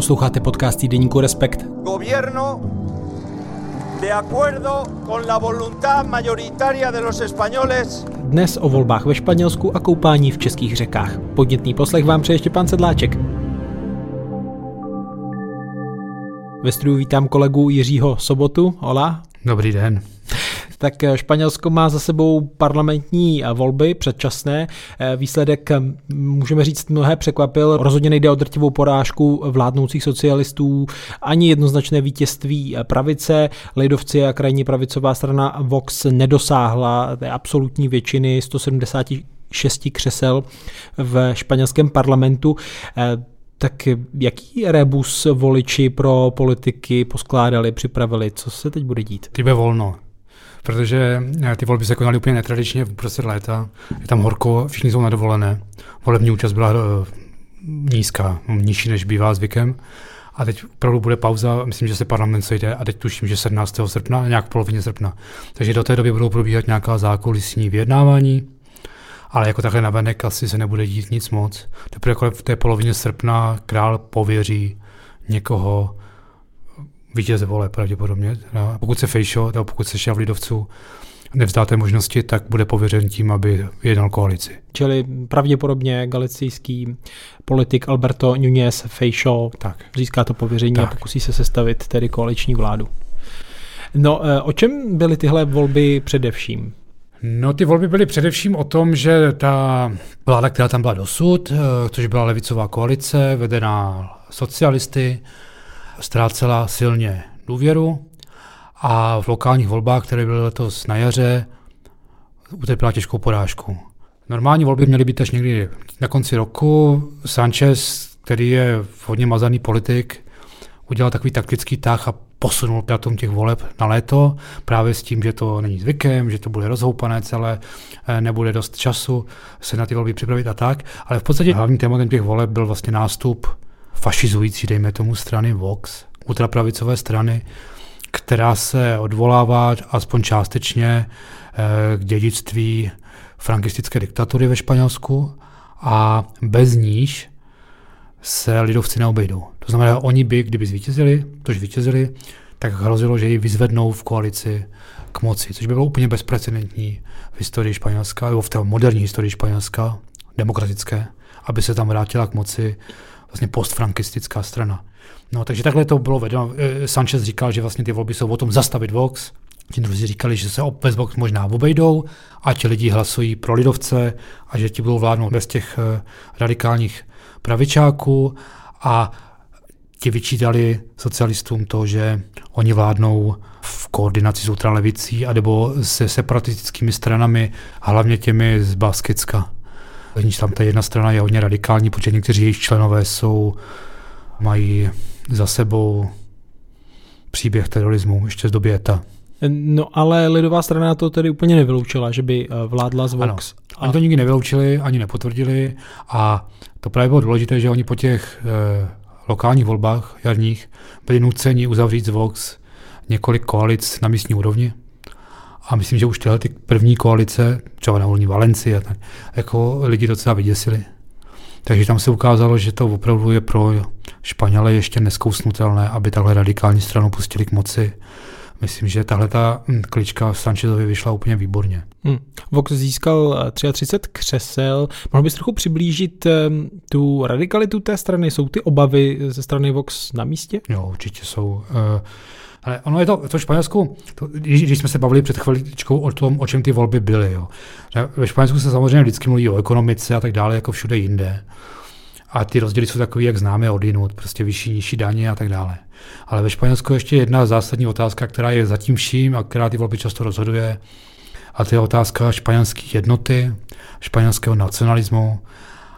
Posloucháte podcast týdeníku Respekt. Gobierno de acuerdo con la voluntad mayoritaria de los españoles. Dnes o volbách ve Španělsku a koupání v českých řekách. Podnětný poslech vám přeje Štěpán Sedláček. Ve studiu vítám kolegu Jiřího Sobotu. Hola. Dobrý den. Tak eh, Španělsko má za sebou parlamentní eh, volby předčasné. Eh, výsledek, můžeme říct, mnohé překvapil. Rozhodně nejde o drtivou porážku vládnoucích socialistů, ani jednoznačné vítězství pravice. Lidovci a krajní pravicová strana Vox nedosáhla té absolutní většiny 176 křesel v španělském parlamentu. Tak jaký rebus voliči pro politiky poskládali, připravili? Co se teď bude dít? Ty volno protože eh, ty volby se konaly úplně netradičně v uprostřed léta. Je tam horko, všichni jsou na dovolené. Volební účast byla uh, nízká, nižší než bývá zvykem. A teď opravdu bude pauza, myslím, že se parlament sejde a teď tuším, že 17. srpna, nějak v polovině srpna. Takže do té doby budou probíhat nějaká zákulisní vyjednávání, ale jako takhle navenek asi se nebude dít nic moc. Teprve jako v té polovině srpna král pověří někoho, vítěze vole pravděpodobně. No, pokud se Fejšo, nebo pokud se šéf lidovců nevzdá té možnosti, tak bude pověřen tím, aby jednal koalici. Čili pravděpodobně galicijský politik Alberto Núñez Fejšo tak. získá to pověření tak. a pokusí se sestavit tedy koaliční vládu. No, eh, o čem byly tyhle volby především? No, ty volby byly především o tom, že ta vláda, která tam byla dosud, eh, což byla levicová koalice, vedená socialisty, ztrácela silně důvěru a v lokálních volbách, které byly letos na jaře, utrpěla těžkou porážku. Normální volby měly být až někdy na konci roku. Sanchez, který je hodně mazaný politik, udělal takový taktický tah a posunul datum těch voleb na léto, právě s tím, že to není zvykem, že to bude rozhoupané celé, eh, nebude dost času se na ty volby připravit a tak. Ale v podstatě hlavním tématem těch voleb byl vlastně nástup fašizující, dejme tomu, strany Vox, ultrapravicové strany, která se odvolává aspoň částečně eh, k dědictví frankistické diktatury ve Španělsku a bez níž se lidovci neobejdou. To znamená, oni by, kdyby zvítězili, tož vítězili, tak hrozilo, že ji vyzvednou v koalici k moci, což by bylo úplně bezprecedentní v historii Španělska, nebo v té moderní historii Španělska, demokratické, aby se tam vrátila k moci vlastně postfrankistická strana. No, takže takhle to bylo vedeno. Eh, Sanchez říkal, že vlastně ty volby jsou o tom zastavit Vox. Ti druzí říkali, že se bez Vox možná obejdou a ti lidi hlasují pro lidovce a že ti budou vládnout bez těch eh, radikálních pravičáků a ti vyčítali socialistům to, že oni vládnou v koordinaci s ultralevicí anebo se separatistickými stranami, hlavně těmi z Baskicka. Když tam ta jedna strana je hodně radikální, protože někteří jejich členové jsou, mají za sebou příběh terorismu ještě z doby ETA. No ale lidová strana to tedy úplně nevyloučila, že by eh, vládla z Vox. Ano. Oni to nikdy nevyloučili, ani nepotvrdili a to právě bylo důležité, že oni po těch eh, lokálních volbách jarních byli nuceni uzavřít z Vox několik koalic na místní úrovni. A myslím, že už tyhle ty první koalice, třeba na Volní Valenci, tak, jako lidi docela vyděsili. Takže tam se ukázalo, že to opravdu je pro Španěle ještě neskousnutelné, aby takhle radikální stranu pustili k moci. Myslím, že tahle ta hm, klička Sanchezovi vyšla úplně výborně. Hmm. Vox získal 33 eh, křesel. Mohl bys trochu přiblížit um, tu radikalitu té strany? Jsou ty obavy ze strany Vox na místě? Jo, určitě jsou. Ale ono je to, to Španělsku, to, když, jsme se bavili před chviličkou o tom, o čem ty volby byly. Jo. Ve Španělsku se samozřejmě vždycky mluví o ekonomice a tak dále, jako všude jinde. A ty rozdíly jsou takové, jak známe od jinut, prostě vyšší, nižší daně a tak dále. Ale ve Španělsku je ještě jedna zásadní otázka, která je zatím vším a která ty volby často rozhoduje. A to je otázka španělské jednoty, španělského nacionalismu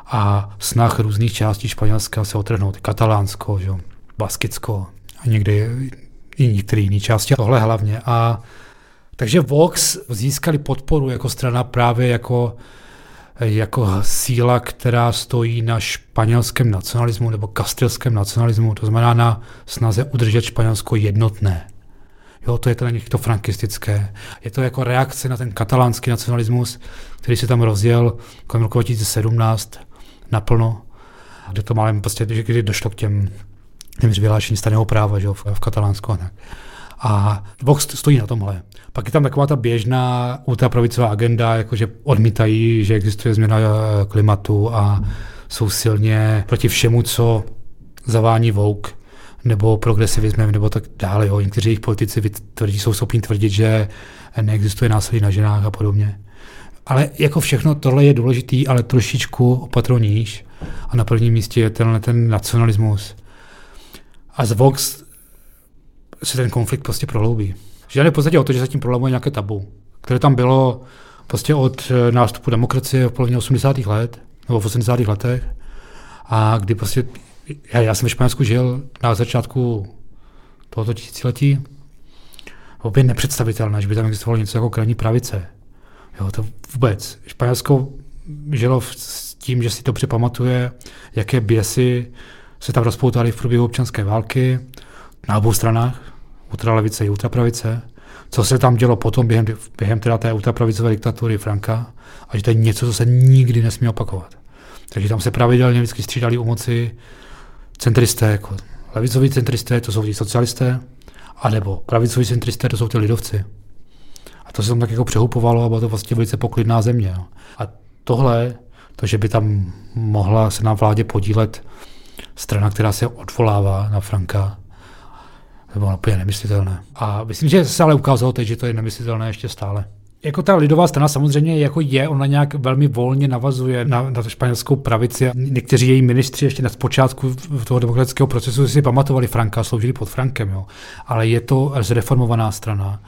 a snah různých částí Španělska se otrhnout. Katalánsko, že? Baskicko a někdy i některé jiné části, tohle hlavně. A takže Vox získali podporu jako strana právě jako, jako síla, která stojí na španělském nacionalismu nebo kastilském nacionalismu, to znamená na snaze udržet Španělsko jednotné. Jo, to je to to frankistické. Je to jako reakce na ten katalánský nacionalismus, který se tam rozjel kolem roku 2017 naplno, kde to málem prostě, kdy došlo k těm nevím, vyhlášení staného práva že, v, v Katalánsku a tak. A Vox stojí na tomhle. Pak je tam taková ta běžná ultrapravicová agenda, jakože odmítají, že existuje změna eh, klimatu a jsou silně proti všemu, co zavání vouk nebo progresivismem, nebo tak dále. Jo. Někteří jejich politici tvrdí, jsou schopni tvrdit, že neexistuje násilí na ženách a podobně. Ale jako všechno tohle je důležitý, ale trošičku opatroníž. A na prvním místě je tenhle ten nacionalismus. A z Vox se ten konflikt prostě prohloubí. Že v podstatě o to, že se tím prolamuje nějaké tabu, které tam bylo prostě od eh, nástupu demokracie v polovině 80. let, nebo v 80. letech, a kdy prostě, já, já jsem v Španělsku žil na začátku tohoto tisíciletí, opět nepředstavitelné, že by tam existovalo něco jako krajní pravice. Jo, to vůbec. Španělsko žilo s tím, že si to připamatuje, jaké běsy se tam rozpoutaly v průběhu občanské války na obou stranách, ultralevice i ultrapravice, co se tam dělo potom během, během teda té ultrapravicové diktatury Franka a že to je něco, co se nikdy nesmí opakovat. Takže tam se pravidelně vždycky střídali u moci centristé, jako levicoví centristé, to jsou ti socialisté, anebo pravicoví centristé, to jsou ty lidovci. A to se tam tak jako přehupovalo a byla to vlastně velice poklidná země. A tohle, to, že by tam mohla se na vládě podílet strana, která se odvolává na Franka, to bylo úplně nemyslitelné. A myslím, že se ale ukázalo teď, že to je nemyslitelné ještě stále. Jako ta lidová strana samozřejmě jako je, ona nějak velmi volně navazuje na, na španělskou pravici. Někteří její ministři ještě na počátku toho demokratického procesu si pamatovali Franka, sloužili pod Frankem, jo. ale je to zreformovaná strana.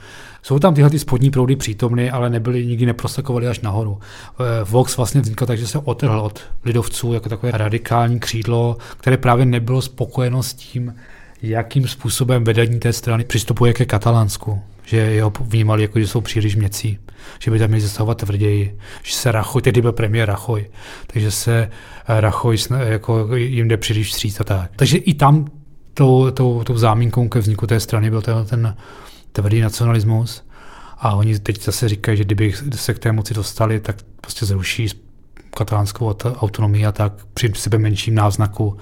Jsou tam tyhle ty spodní proudy přítomny, ale nebyly, nikdy neprosakovali až nahoru. Eh, Vox vlastně vznikl tak, že se otrhl od lidovců jako takové radikální křídlo, které právě nebylo spokojeno s tím, jakým způsobem vedení té strany přistupuje ke Katalánsku. Že jeho vnímali, jako, že jsou příliš měcí, že by tam měli zasahovat tvrději, že se Rachoj, tehdy byl premiér Rachoj, takže se eh, Rachoj jako jim jde příliš vstříc a tak. Takže i tam tou, tou, tou zámínkou ke vzniku té strany byl ten, ten tvrdý nacionalismus. A oni teď zase říkají, že kdyby se k té moci dostali, tak prostě zruší katalánskou autonomii a tak při sebe menším náznaku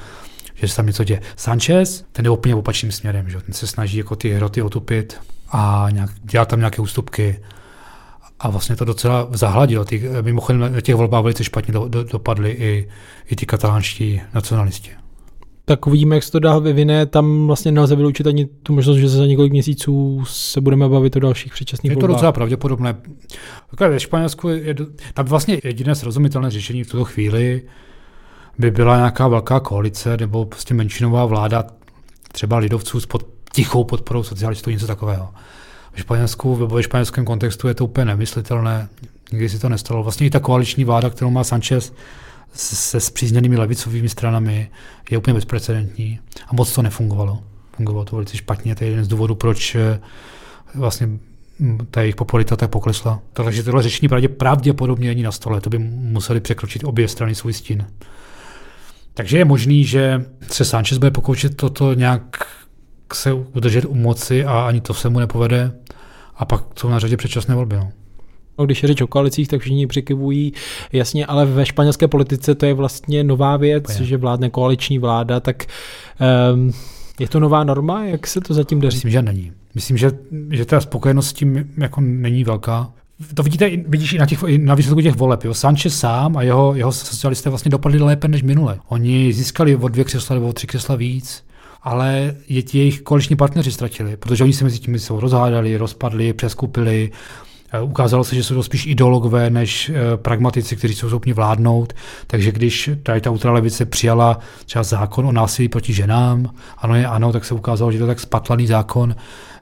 že se tam něco děje. Sanchez, ten je úplně opačným směrem, že? ten se snaží jako ty hroty otupit a nějak, dělat tam nějaké ústupky. A vlastně to docela zahladilo. Ty, mimochodem na těch volbách velice špatně do, do, dopadly i, i ty katalánští nacionalisti. Tak uvidíme, jak se to dál vyvine. Tam vlastně nelze vyloučit ani tu možnost, že za několik měsíců se budeme bavit o dalších předčasných volbách. Je to docela pravděpodobné. Ve Španělsku je tam vlastně jediné srozumitelné řešení v tuto chvíli by byla nějaká velká koalice nebo prostě menšinová vláda třeba lidovců s pod, tichou podporou socialistů, něco takového. V Španělsku, ve španělském kontextu je to úplně nemyslitelné, nikdy si to nestalo. Vlastně i ta koaliční vláda, kterou má Sanchez se spřízněnými levicovými stranami, je úplně bezprecedentní a moc to nefungovalo. Fungovalo to velice špatně, to je jeden z důvodů, proč eh, vlastně ta jejich popularita tak poklesla. Takže tohle řešení pravděpodobně není na stole, to by museli překročit obě strany svůj stín. Takže je možný, že se Sanchez bude pokoušet toto nějak se udržet u moci a ani to se mu nepovede. A pak jsou na řadě předčasné volby. No. No, když je řeč o koalicích, tak všichni přikivují jasně, ale ve španělské politice to je vlastně nová věc, je. že vládne koaliční vláda, tak um, je to nová norma? Jak se to zatím daří? Myslím, že není. Myslím, že, že ta spokojenost s tím jako není velká to vidíte, vidíš i na, těch, na výsledku těch voleb. Jo. Sanchez sám a jeho, jeho socialisté vlastně dopadli lépe než minule. Oni získali o dvě křesla nebo o tři křesla víc, ale je ti jejich koaliční partneři ztratili, protože oni se mezi tím jsou rozhádali, rozpadli, přeskupili, eh, Ukázalo se, že jsou to spíš ideologové než eh, pragmatici, kteří jsou schopni vládnout. Takže když tady ta ultralevice přijala třeba zákon o násilí proti ženám, ano je ano, tak se ukázalo, že to je tak spatlaný zákon,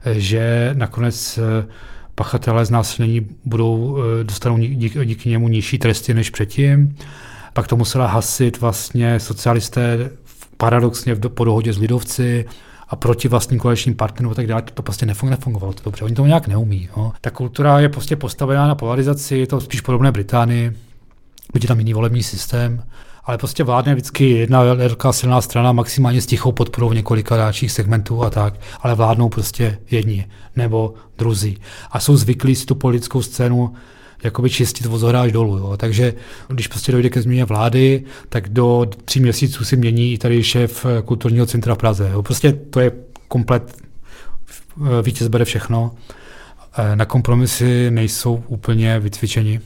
eh, že nakonec pachatelé z násilí budou, eh, dostanou díky, díky němu nižší tresty než předtím. Pak to musela hasit vlastně socialisté paradoxně po dohodě s lidovci a proti vlastním koaličním partnerům a tak dále, to prostě nefungovalo to dobře. Oni to nějak neumí. Jo. Ta kultura je prostě postavená na polarizaci, je to spíš podobné Británii, byť je tam jiný volební systém ale prostě vládne vždycky jedna velká silná strana, maximálně s tichou podporou několika dalších segmentů a tak, ale vládnou prostě jedni nebo druzí. A jsou zvyklí si tu politickou scénu jakoby čistit od až dolů. Jo. Takže když prostě dojde ke změně vlády, tak do tří měsíců si mění i tady šéf kulturního centra v Praze. Jo. Prostě to je komplet, vítěz bere všechno. Na kompromisy nejsou úplně vycvičeni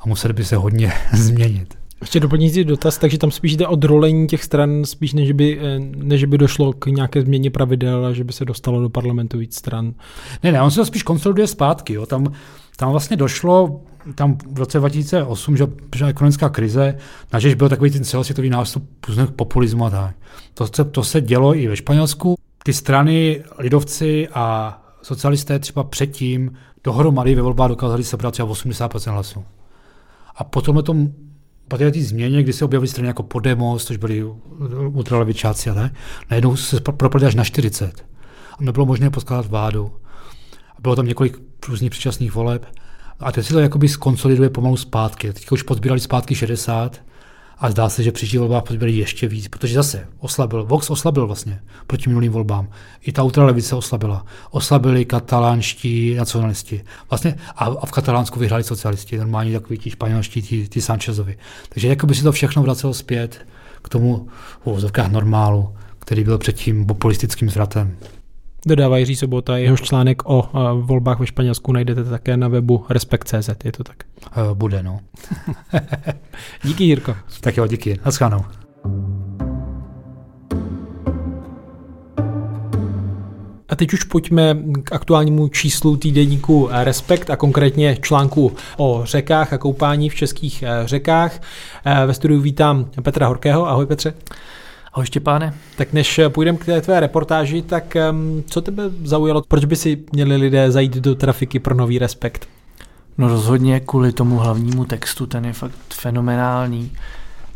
a museli by se hodně změnit. Ještě doplňující dotaz, takže tam spíš jde o drolení těch stran, spíš než by, eh, než by došlo k nějaké změně pravidel a že by se dostalo do parlamentu víc stran. Ne, ne, on se to spíš konsoliduje zpátky. Jo. Tam, tam vlastně došlo, tam v roce 2008, že přišla ekonomická krize, nažež byl takový ten celosvětový nástup populismu a tak. To se, to se dělo i ve Španělsku. Ty strany, lidovci a socialisté třeba předtím dohromady ve volbách dokázali sebrat třeba 80% hlasů. A potom tom po té změně, kdy se objevily strany jako Podemos, což byli ultralevičáci a ne, najednou se propadly až na 40. A nebylo možné poskládat vládu. A bylo tam několik různých předčasných voleb. A teď si to jakoby skonsoliduje pomalu zpátky. Teď už pozbírali zpátky 60 a zdá se, že příští volbách pozběrají ještě víc, protože zase oslabil, Vox oslabil vlastně proti minulým volbám. I ta ultralevice oslabila. Oslabili katalánští nacionalisti. Vlastně a, a v Katalánsku vyhráli socialisti, normální takový ti španělští, ti, ti Sanchezovi. Takže jako by si to všechno vracelo zpět k tomu v normálu, který byl předtím populistickým zvratem. Dodává Jiří Sobota, jehož článek o volbách ve Španělsku najdete také na webu Respekt.cz, je to tak? Uh, bude, no. díky, Jirko. Tak jo, díky. Naschledanou. A teď už pojďme k aktuálnímu číslu týdenníku Respekt a konkrétně článku o řekách a koupání v českých řekách. Ve studiu vítám Petra Horkého. Ahoj Petře. Ahoj Štěpáne. Tak než půjdeme k té tvé reportáži, tak co tebe zaujalo? Proč by si měli lidé zajít do trafiky pro nový respekt? No rozhodně kvůli tomu hlavnímu textu, ten je fakt fenomenální.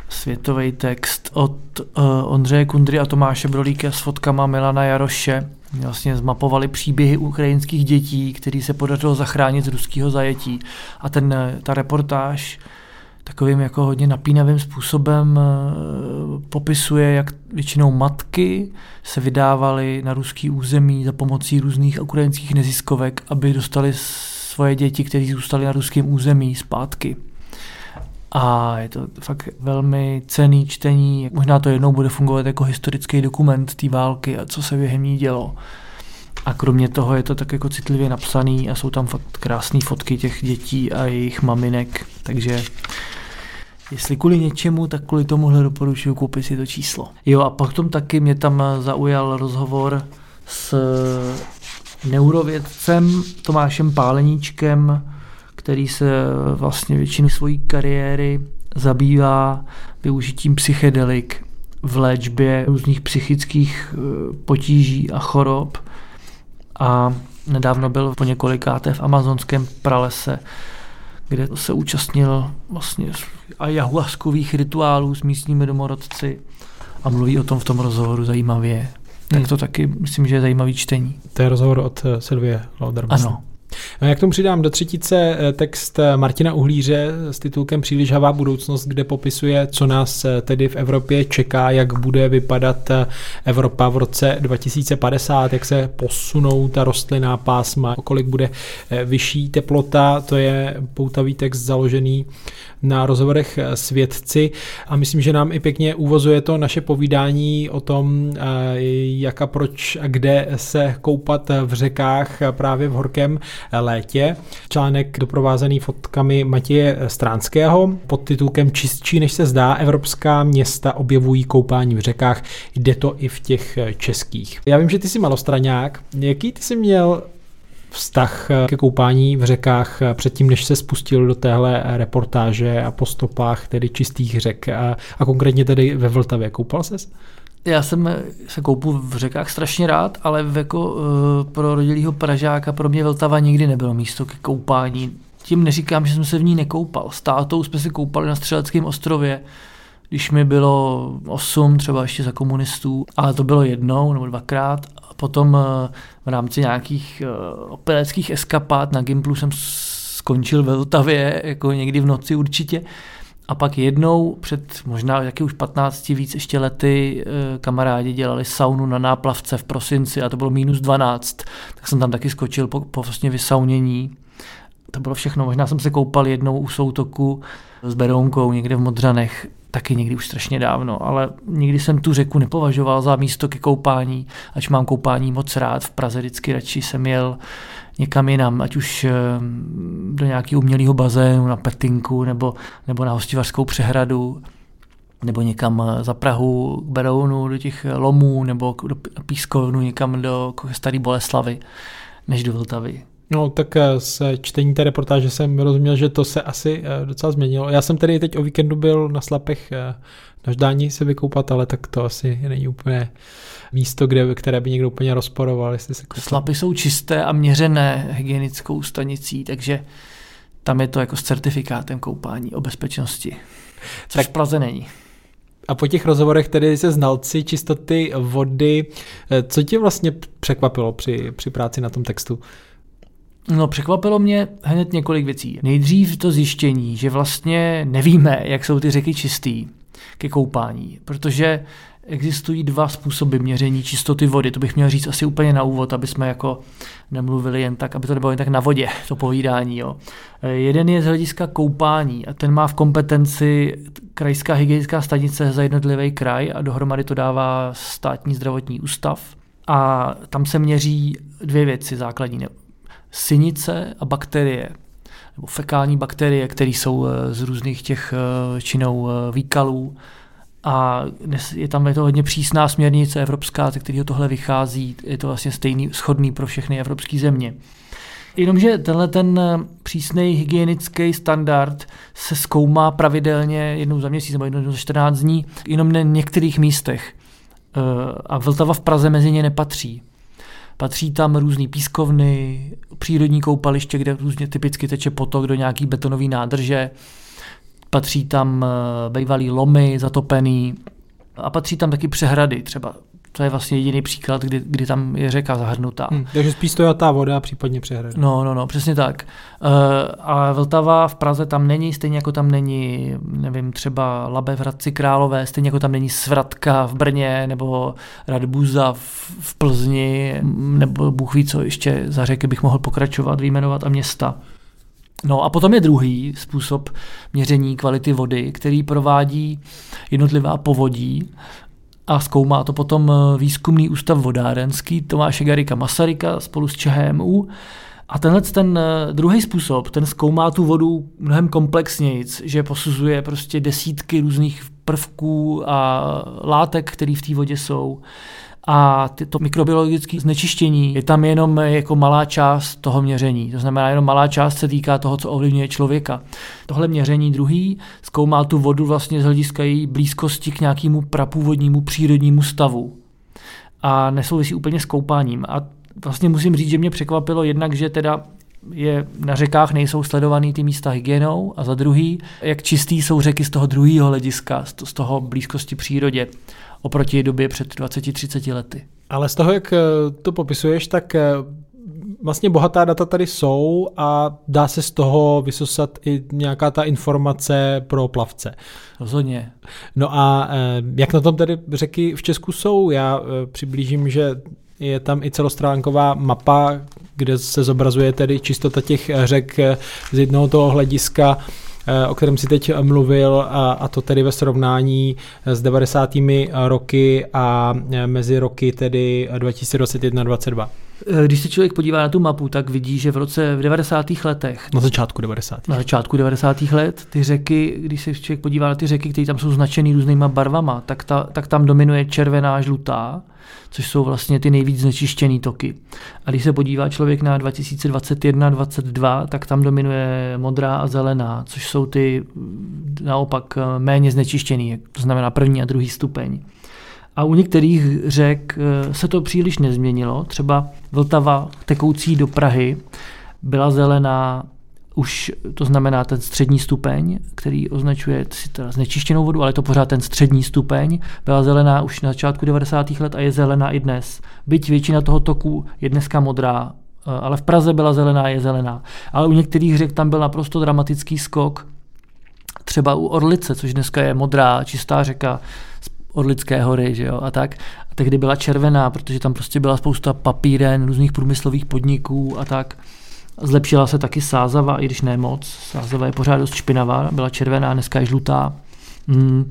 Světový text od uh, Ondřeje Kundry a Tomáše Brolíka s fotkama Milana Jaroše. Vlastně zmapovali příběhy ukrajinských dětí, který se podařilo zachránit z ruského zajetí. A ten, ta reportáž takovým jako hodně napínavým způsobem eh, popisuje, jak většinou matky se vydávaly na ruský území za pomocí různých ukrajinských neziskovek, aby dostali svoje děti, které zůstaly na ruském území, zpátky. A je to fakt velmi cený čtení. Možná to jednou bude fungovat jako historický dokument té války a co se během ní dělo. A kromě toho je to tak jako citlivě napsaný a jsou tam fakt krásné fotky těch dětí a jejich maminek. Takže jestli kvůli něčemu, tak kvůli tomuhle doporučuji koupit si to číslo. Jo a potom taky mě tam zaujal rozhovor s neurovědcem Tomášem Páleníčkem, který se vlastně většinu své kariéry zabývá využitím psychedelik v léčbě různých psychických eh, potíží a chorob. A nedávno byl po několikáté v amazonském pralese, kde se účastnil vlastně ayahuaskových rituálů s místními domorodci a mluví o tom v tom rozhovoru zajímavě. Tak to taky myslím, že je zajímavý čtení. To je rozhovor od eh, Silvie Lauder. Ano. No, jak tomu přidám do třetice eh, text eh, Martina Uhlíře s titulkem Příliš havá budoucnost, kde popisuje, co nás tedy v Evropě čeká, jak bude vypadat Evropa v roce 2050, jak se posunou ta rostlinná pásma, kolik bude vyšší teplota. To je poutavý text založený na rozhovorech s vědci a myslím, že nám i pěkně uvozuje to naše povídání o tom, eh, jak a proč a kde se koupat v řekách právě v horkém létě. Článek doprovázený fotkami Matěje Stránského pod titulkem Čistší než se zdá, evropská města objevují koupání v řekách, jde to i v těch českých. Já vím, že ty jsi malostraňák. Jaký ty jsi měl vztah eh, ke koupání v řekách eh, předtím, než se spustil do téhle reportáže a po stopách tedy čistých řek a, a konkrétně tedy ve Vltavě. Koupal ses? Já jsem eh, se koupu v řekách strašně rád, ale jako uh, pro rodilýho Pražáka pro mě Vltava nikdy nebylo místo ke koupání. Tím neříkám, že jsem se v ní nekoupal. S tátou jsme se koupali na Střeleckém ostrově, když mi bylo 8, třeba ještě za komunistů, ale to bylo jednou nebo dvakrát Potom eh, v rámci nějakých eh, opereckých eskapát na Gimplu jsem skončil ve Vltavě, jako někdy v noci určitě. A pak jednou před možná taky už 15 víc ještě lety eh, kamarádi dělali saunu na náplavce v prosinci a to bylo minus 12, tak jsem tam taky skočil po, po vlastně vysaunění. to bylo všechno. Možná jsem se koupal jednou u soutoku s Berounkou někde v Modřanech, taky někdy už strašně dávno, ale nikdy jsem tu řeku nepovažoval za místo ke koupání, ač mám koupání moc rád. V Praze vždycky radši jsem jel někam jinam, ať už do nějakého umělého bazénu na Petinku nebo, nebo na hostivařskou přehradu nebo někam za Prahu k Berounu do těch lomů nebo do Pískovnu někam do Staré Boleslavy než do Vltavy. No, tak eh, z čtení té reportáže jsem rozuměl, že to se asi eh, docela změnilo. Já jsem tady teď o víkendu byl na Slapech eh, na ždání se vykoupat, ale tak to asi není úplně místo, kde, které by někdo úplně rozporoval. Jestli se Slapy jsou čisté a měřené hygienickou stanicí, takže tam je to jako s certifikátem koupání o bezpečnosti. Což tak v Praze není. A po těch rozhovorech tedy se znalci čistoty vody, co tě vlastně překvapilo při, při práci na tom textu? No, překvapilo mě hned několik věcí. Nejdřív to zjištění, že vlastně nevíme, jak jsou ty řeky čistý ke koupání, protože existují dva způsoby měření čistoty vody. To bych měl říct asi úplně na úvod, aby jsme jako nemluvili jen tak, aby to nebylo jen tak na vodě, to povídání. Jo. Jeden je z hlediska koupání a ten má v kompetenci krajská hygienická stanice za jednotlivý kraj a dohromady to dává státní zdravotní ústav. A tam se měří dvě věci základní synice a bakterie, nebo fekální bakterie, které jsou eh, z různých těch eh, činou eh, výkalů. A je tam je to hodně přísná směrnice evropská, ze kterého tohle vychází. Je to vlastně stejný, schodný pro všechny evropské země. Jenomže tenhle ten přísný hygienický standard se zkoumá pravidelně jednou za měsíc nebo jednou za 14 dní, jenom na některých místech. A Vltava v Praze mezi ně nepatří. Patří tam různé pískovny, přírodní koupaliště, kde různě typicky teče potok do nějaký betonový nádrže. Patří tam eh, bývalý lomy zatopený a patří tam taky přehrady, třeba to je vlastně jediný příklad, kdy, kdy tam je řeka zahrnutá. Hmm, takže spíš stojatá voda, případně přehrada. No, no, no, přesně tak. Uh, a Vltava v Praze tam není, stejně jako tam není, nevím, třeba Labe v Hradci Králové, stejně jako tam není Svratka v Brně, nebo Radbuza v, v Plzni, nebo Bůh ví, co ještě za řeky bych mohl pokračovat, vyjmenovat a města. No a potom je druhý způsob měření kvality vody, který provádí jednotlivá povodí a zkoumá to potom eh, výzkumný ústav vodárenský Tomáše Garika Masaryka spolu s ČHMU. A tenhle ten eh, druhý způsob, ten zkoumá tu vodu mnohem komplexněji, že posuzuje prostě desítky různých prvků a látek, které v té vodě jsou a to mikrobiologické znečištění je tam jenom jako malá část toho měření. To znamená, jenom malá část se týká toho, co ovlivňuje člověka. Tohle měření druhý zkoumá tu vodu vlastně z hlediska její blízkosti k nějakému prapůvodnímu přírodnímu stavu. A nesouvisí úplně s koupáním. A vlastně musím říct, že mě překvapilo jednak, že teda je na řekách nejsou sledovaný ty místa hygienou a za druhý, jak čistý jsou řeky z toho druhého hlediska, z toho blízkosti přírodě oproti době před 20-30 lety. Ale z toho, jak eh, to popisuješ, tak eh, vlastně bohatá data tady jsou a dá se z toho vysosat i nějaká ta informace pro plavce. Rozhodně. No a eh, jak na tom tedy řeky v Česku jsou? Já přiblížím, že je tam i celostránková mapa, kde se zobrazuje tedy čistota těch řek z jednoho toho hlediska o kterém si teď mluvil, a, a to tedy ve srovnání s 90. roky a eh, mezi roky tedy 2021-2022. Eh, když se člověk podívá na tu mapu, tak vidí, že v roce v 90. letech. Na začátku 90. Na začátku 90. let ty řeky, když se člověk podívá na ty řeky, které tam jsou značený různýma barvama, tak, ta, tak tam dominuje červená, žlutá což jsou vlastně ty nejvíc znečištěné toky. A když se podívá člověk na 2021-2022, tak tam dominuje modrá a zelená, což jsou ty naopak méně znečištěný, to znamená první a druhý stupeň. A u některých řek eh, se to příliš nezměnilo. Třeba Vltava tekoucí do Prahy byla zelená už to znamená ten střední stupeň, který označuje teda znečištěnou vodu, ale je to pořád ten střední stupeň, byla zelená už na začátku 90. let a je zelená i dnes. Byť většina toho toku je dneska modrá, eh, ale v Praze byla zelená, je zelená. Ale u některých řek tam byl naprosto dramatický skok, třeba u Orlice, což dneska je modrá, čistá řeka z Orlické hory, že jo, a tak. A tehdy byla červená, protože tam prostě byla spousta papíren, různých průmyslových podniků a tak Zlepšila se taky sázava, i když ne moc. Sázava je pořád dost špinavá, byla červená, dneska je žlutá. Mm.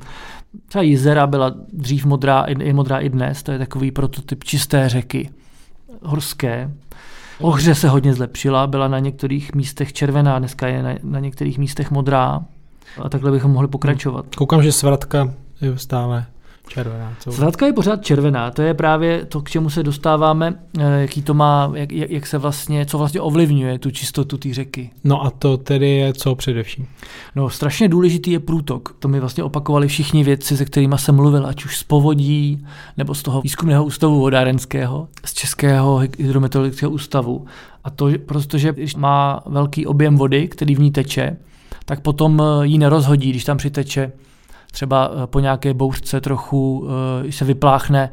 Třeba Jizera byla dřív modrá, je modrá i dnes, to je takový prototyp čisté řeky, horské. Ohře se hodně zlepšila, byla na některých místech červená, dneska je na, na některých místech modrá. A takhle bychom mohli pokračovat. Koukám, že svratka je stále Červená. Co? Sladka je pořád červená, to je právě to, k čemu se dostáváme, eh, jaký to má, jak, jak se vlastně, co vlastně ovlivňuje tu čistotu té řeky. No a to tedy je co především? No strašně důležitý je průtok. To mi vlastně opakovali všichni vědci, se kterými jsem mluvil, ať už z povodí, nebo z toho výzkumného ústavu vodárenského, z Českého hydrometeorologického ústavu. A to, protože když má velký objem vody, který v ní teče, tak potom eh, ji nerozhodí, když tam přiteče třeba eh, po nějaké bouřce trochu eh, se vypláchne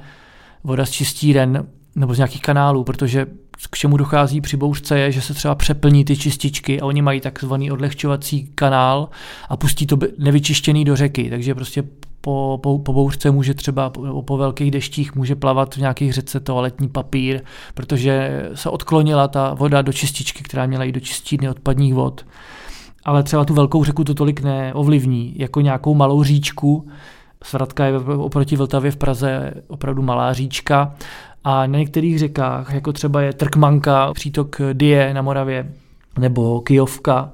voda z čistíren nebo z nějakých kanálů, protože k čemu dochází při bouřce je, že se třeba přeplní ty čističky a oni mají takzvaný odlehčovací kanál a pustí to nevyčištěný do řeky, takže prostě po, po, po bouřce může třeba po, po velkých deštích může plavat v nějakých řece toaletní papír, protože se odklonila ta voda do čističky, která měla jít do čistírny odpadních vod ale třeba tu velkou řeku to tolik neovlivní, jako nějakou malou říčku. Svratka je oproti Vltavě v Praze opravdu malá říčka a na některých řekách, jako třeba je Trkmanka, přítok Die na Moravě, nebo Kijovka,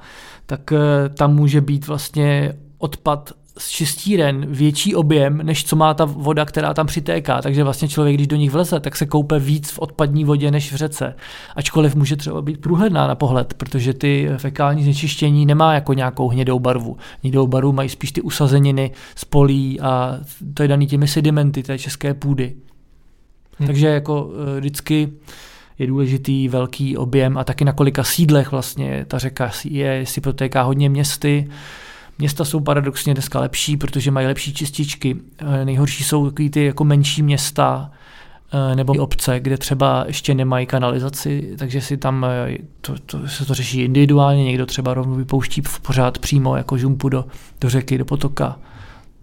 tak eh, tam může být vlastně odpad z čistíren větší objem, než co má ta voda, která tam přitéká. Takže vlastně člověk, když do nich vleze, tak se koupe víc v odpadní vodě než v řece. Ačkoliv může třeba být průhledná na pohled, protože ty fekální znečištění nemá jako nějakou hnědou barvu. Hnědou barvu mají spíš ty usazeniny z polí a to je daný těmi sedimenty té české půdy. Hmm. Takže jako e, vždycky je důležitý velký objem a taky na kolika sídlech vlastně ta řeka je, jestli protéká hodně městy, Města jsou paradoxně dneska lepší, protože mají lepší čističky. Eh, nejhorší jsou takový ty jako menší města, eh, nebo obce, kde třeba ještě nemají kanalizaci, takže si tam eh, to, to, se to řeší individuálně, někdo třeba rovnou vypouští pořád přímo jako žumpu do, do řeky, do potoka.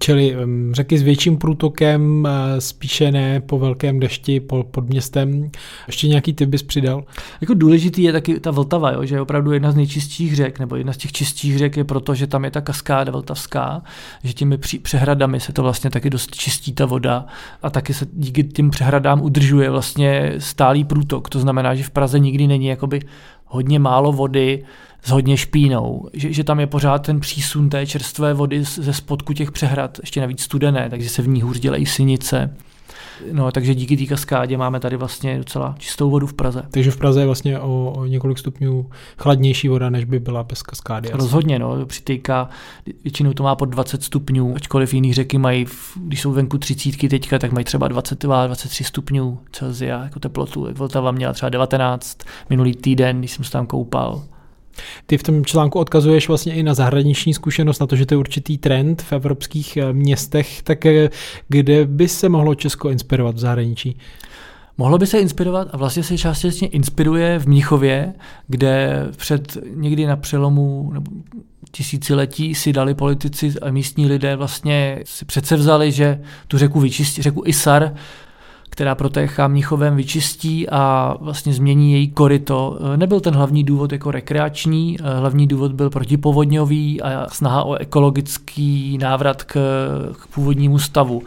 Čili řeky s větším průtokem, spíše ne po velkém dešti po, pod městem. Ještě nějaký typ bys přidal? Jako důležitý je taky ta Vltava, jo, že je opravdu jedna z nejčistších řek, nebo jedna z těch čistých řek je proto, že tam je ta kaskáda vltavská, že těmi přehradami se to vlastně taky dost čistí ta voda a taky se díky těm přehradám udržuje vlastně stálý průtok. To znamená, že v Praze nikdy není jakoby hodně málo vody, s hodně špínou, že, že tam je pořád ten přísun té čerstvé vody ze spodku těch přehrad, ještě navíc studené, takže se v ní hůř dělají synice. No, takže díky té kaskádě máme tady vlastně docela čistou vodu v Praze. Takže v Praze je vlastně o, o několik stupňů chladnější voda, než by byla bez kaskády. Rozhodně, no, přitýká, většinou to má pod 20 stupňů, ačkoliv jiný řeky mají, když jsou venku třicítky teďka, tak mají třeba 22, 23 stupňů Celsia jako teplotu. Vltava měla třeba 19 minulý týden, když jsem se tam koupal. Ty v tom článku odkazuješ vlastně i na zahraniční zkušenost, na to, že to je určitý trend v evropských eh, městech, tak eh, kde by se mohlo Česko inspirovat v zahraničí? Mohlo by se inspirovat a vlastně se částečně inspiruje v Mnichově, kde před někdy na přelomu nebo tisíciletí si dali politici a místní lidé vlastně si přece vzali, že tu řeku vyčistí, řeku Isar která protéchá Mnichovem, vyčistí a vlastně změní její koryto. Nebyl ten hlavní důvod jako rekreační, hlavní důvod byl protipovodňový a snaha o ekologický návrat k, k původnímu stavu.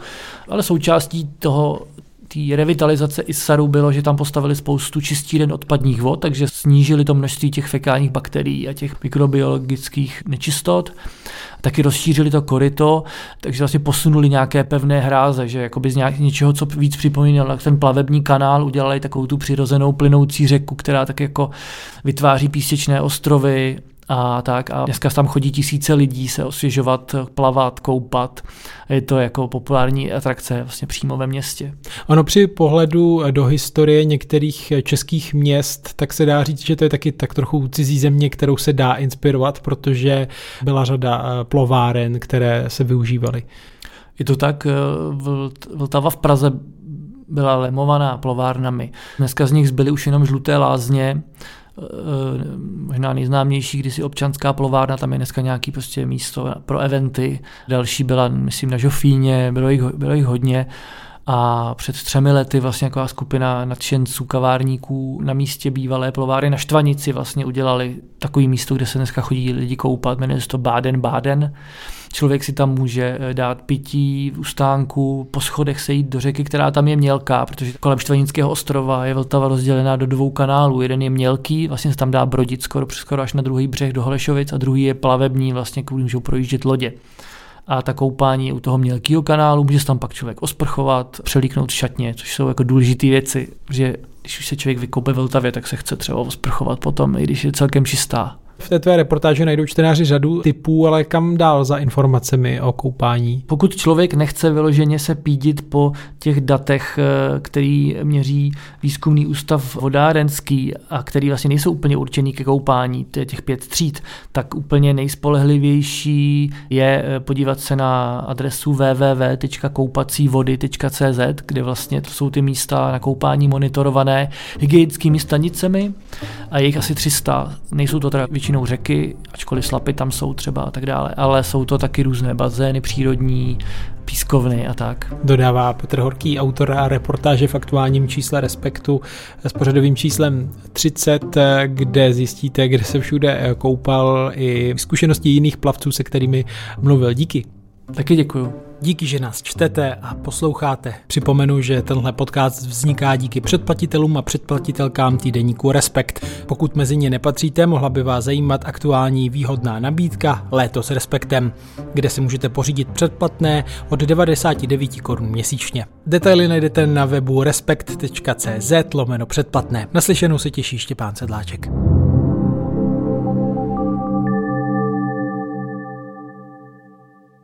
Ale součástí toho té revitalizace ISARu bylo, že tam postavili spoustu čistíren odpadních vod, takže snížili to množství těch fekálních bakterií a těch mikrobiologických nečistot. Taky rozšířili to koryto, takže vlastně posunuli nějaké pevné hráze, že jakoby z nějak, něčeho, co víc připomínalo ten plavební kanál, udělali takovou tu přirozenou plynoucí řeku, která tak jako vytváří písečné ostrovy, a tak. A dneska tam chodí tisíce lidí se osvěžovat, plavat, koupat. Je to jako populární atrakce vlastně přímo ve městě. Ano, při pohledu do historie některých českých měst, tak se dá říct, že to je taky tak trochu cizí země, kterou se dá inspirovat, protože byla řada eh, plováren, které se využívaly. Je to tak, eh, Vltava v Praze byla lemovaná plovárnami. Dneska z nich zbyly už jenom žluté lázně, možná nejznámější kdysi občanská plovárna, tam je dneska nějaký prostě místo pro eventy. Další byla, myslím, na Žofíně, bylo jich, bylo jich hodně. a před třemi lety vlastně taková skupina nadšenců, kavárníků na místě bývalé plovárny na Štvanici vlastně udělali takový místo, kde se dneska chodí lidi koupat, jmenuje se to Baden Baden. Člověk si tam může eh, dát pití v ustánku, po schodech se jít do řeky, která tam je mělká, protože kolem Štvanického ostrova je Vltava rozdělená do dvou kanálů. Jeden je mělký, vlastně se tam dá brodit skoro, skoro až na druhý břeh do Holešovic a druhý je plavební, vlastně kvůli můžou projíždět lodě a ta koupání u toho mělkého kanálu, může se tam pak člověk osprchovat, přelíknout šatně, což jsou jako důležité věci, že když už se člověk vykoupe v Vltavě, tak se chce třeba osprchovat potom, i když je celkem čistá. V té tvé reportáži najdou čtenáři řadu typů, ale kam dál za informacemi o koupání? Pokud člověk nechce vyloženě se pídit po těch datech, eh, který měří výzkumný ústav vodárenský a který vlastně nejsou úplně určený ke koupání, těch pět tříd, tak úplně nejspolehlivější je eh, podívat se na adresu www.koupacívody.cz, kde vlastně to jsou ty místa na koupání monitorované hygienickými stanicemi a jejich asi 300. Nejsou to teda většinou řeky, ačkoliv slapy tam jsou třeba a tak dále, ale jsou to taky různé bazény přírodní, pískovny a tak. Dodává Petr Horký, autor a reportáže v aktuálním čísle Respektu s pořadovým číslem 30, kde zjistíte, kde se všude koupal i zkušenosti jiných plavců, se kterými mluvil. Díky. Taky děkuju. Díky, že nás čtete a posloucháte. Připomenu, že tenhle podcast vzniká díky předplatitelům a předplatitelkám týdeníku Respekt. Pokud mezi ně nepatříte, mohla by vás zajímat aktuální výhodná nabídka Léto s Respektem, kde si můžete pořídit předplatné od 99 korun měsíčně. Detaily najdete na webu respekt.cz lomeno předplatné. Naslyšenou se těší Štěpán Sedláček.